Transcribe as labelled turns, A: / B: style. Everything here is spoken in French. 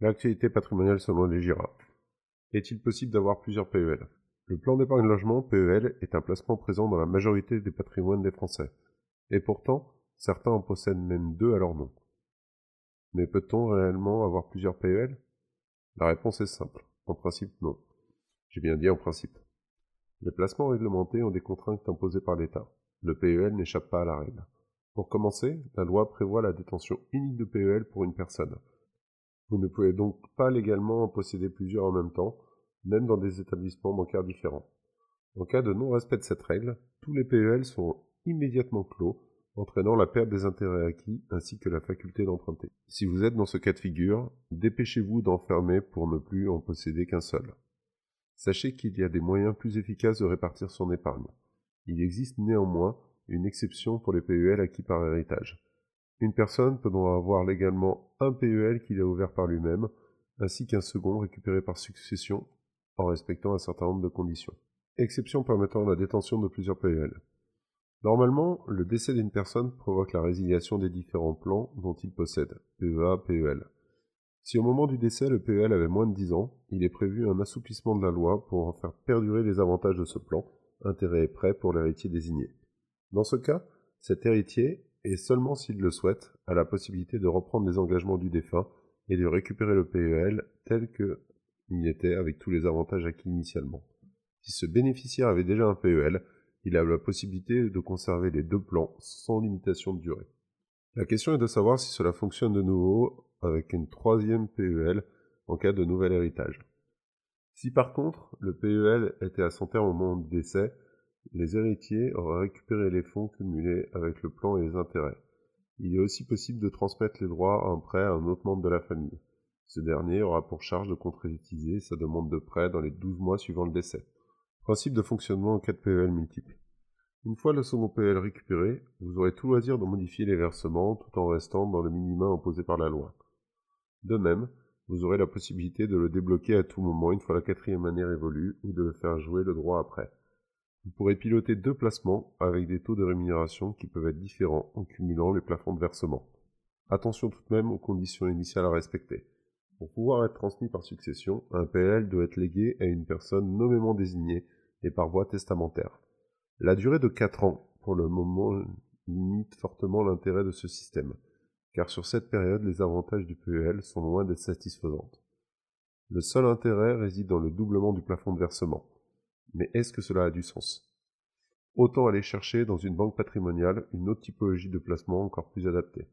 A: L'actualité patrimoniale selon les GIRA. Est-il possible d'avoir plusieurs PEL Le plan d'épargne logement PEL est un placement présent dans la majorité des patrimoines des Français. Et pourtant, certains en possèdent même deux à leur nom. Mais peut-on réellement avoir plusieurs PEL La réponse est simple. En principe, non. J'ai bien dit en principe. Les placements réglementés ont des contraintes imposées par l'État. Le PEL n'échappe pas à la règle. Pour commencer, la loi prévoit la détention unique de PEL pour une personne. Vous ne pouvez donc pas légalement en posséder plusieurs en même temps, même dans des établissements bancaires différents. En cas de non-respect de cette règle, tous les PEL sont immédiatement clos, entraînant la perte des intérêts acquis ainsi que la faculté d'emprunter. Si vous êtes dans ce cas de figure, dépêchez-vous d'enfermer pour ne plus en posséder qu'un seul. Sachez qu'il y a des moyens plus efficaces de répartir son épargne. Il existe néanmoins une exception pour les PEL acquis par héritage. Une personne peut donc avoir légalement un PEL qu'il a ouvert par lui-même, ainsi qu'un second récupéré par succession, en respectant un certain nombre de conditions. Exception permettant la détention de plusieurs PEL. Normalement, le décès d'une personne provoque la résiliation des différents plans dont il possède, PEA, PEL. Si au moment du décès le PEL avait moins de 10 ans, il est prévu un assouplissement de la loi pour en faire perdurer les avantages de ce plan, intérêt et prêt pour l'héritier désigné. Dans ce cas, cet héritier et seulement s'il le souhaite, a la possibilité de reprendre les engagements du défunt et de récupérer le PEL tel qu'il était avec tous les avantages acquis initialement. Si ce bénéficiaire avait déjà un PEL, il a la possibilité de conserver les deux plans sans limitation de durée. La question est de savoir si cela fonctionne de nouveau avec une troisième PEL en cas de nouvel héritage. Si par contre le PEL était à son terme au moment du décès, les héritiers auraient récupéré les fonds cumulés avec le plan et les intérêts. Il est aussi possible de transmettre les droits à un prêt à un autre membre de la famille. Ce dernier aura pour charge de concrétiser sa demande de prêt dans les 12 mois suivant le décès. Principe de fonctionnement en cas de PEL multiple. Une fois le second PEL récupéré, vous aurez tout loisir de modifier les versements tout en restant dans le minimum imposé par la loi. De même, vous aurez la possibilité de le débloquer à tout moment une fois la quatrième année révolue ou de le faire jouer le droit après. Vous pourrez piloter deux placements avec des taux de rémunération qui peuvent être différents en cumulant les plafonds de versement. Attention tout de même aux conditions initiales à respecter. Pour pouvoir être transmis par succession, un PL doit être légué à une personne nommément désignée et par voie testamentaire. La durée de 4 ans, pour le moment, limite fortement l'intérêt de ce système, car sur cette période, les avantages du PEL sont loin d'être satisfaisants. Le seul intérêt réside dans le doublement du plafond de versement. Mais est-ce que cela a du sens? Autant aller chercher dans une banque patrimoniale une autre typologie de placement encore plus adaptée.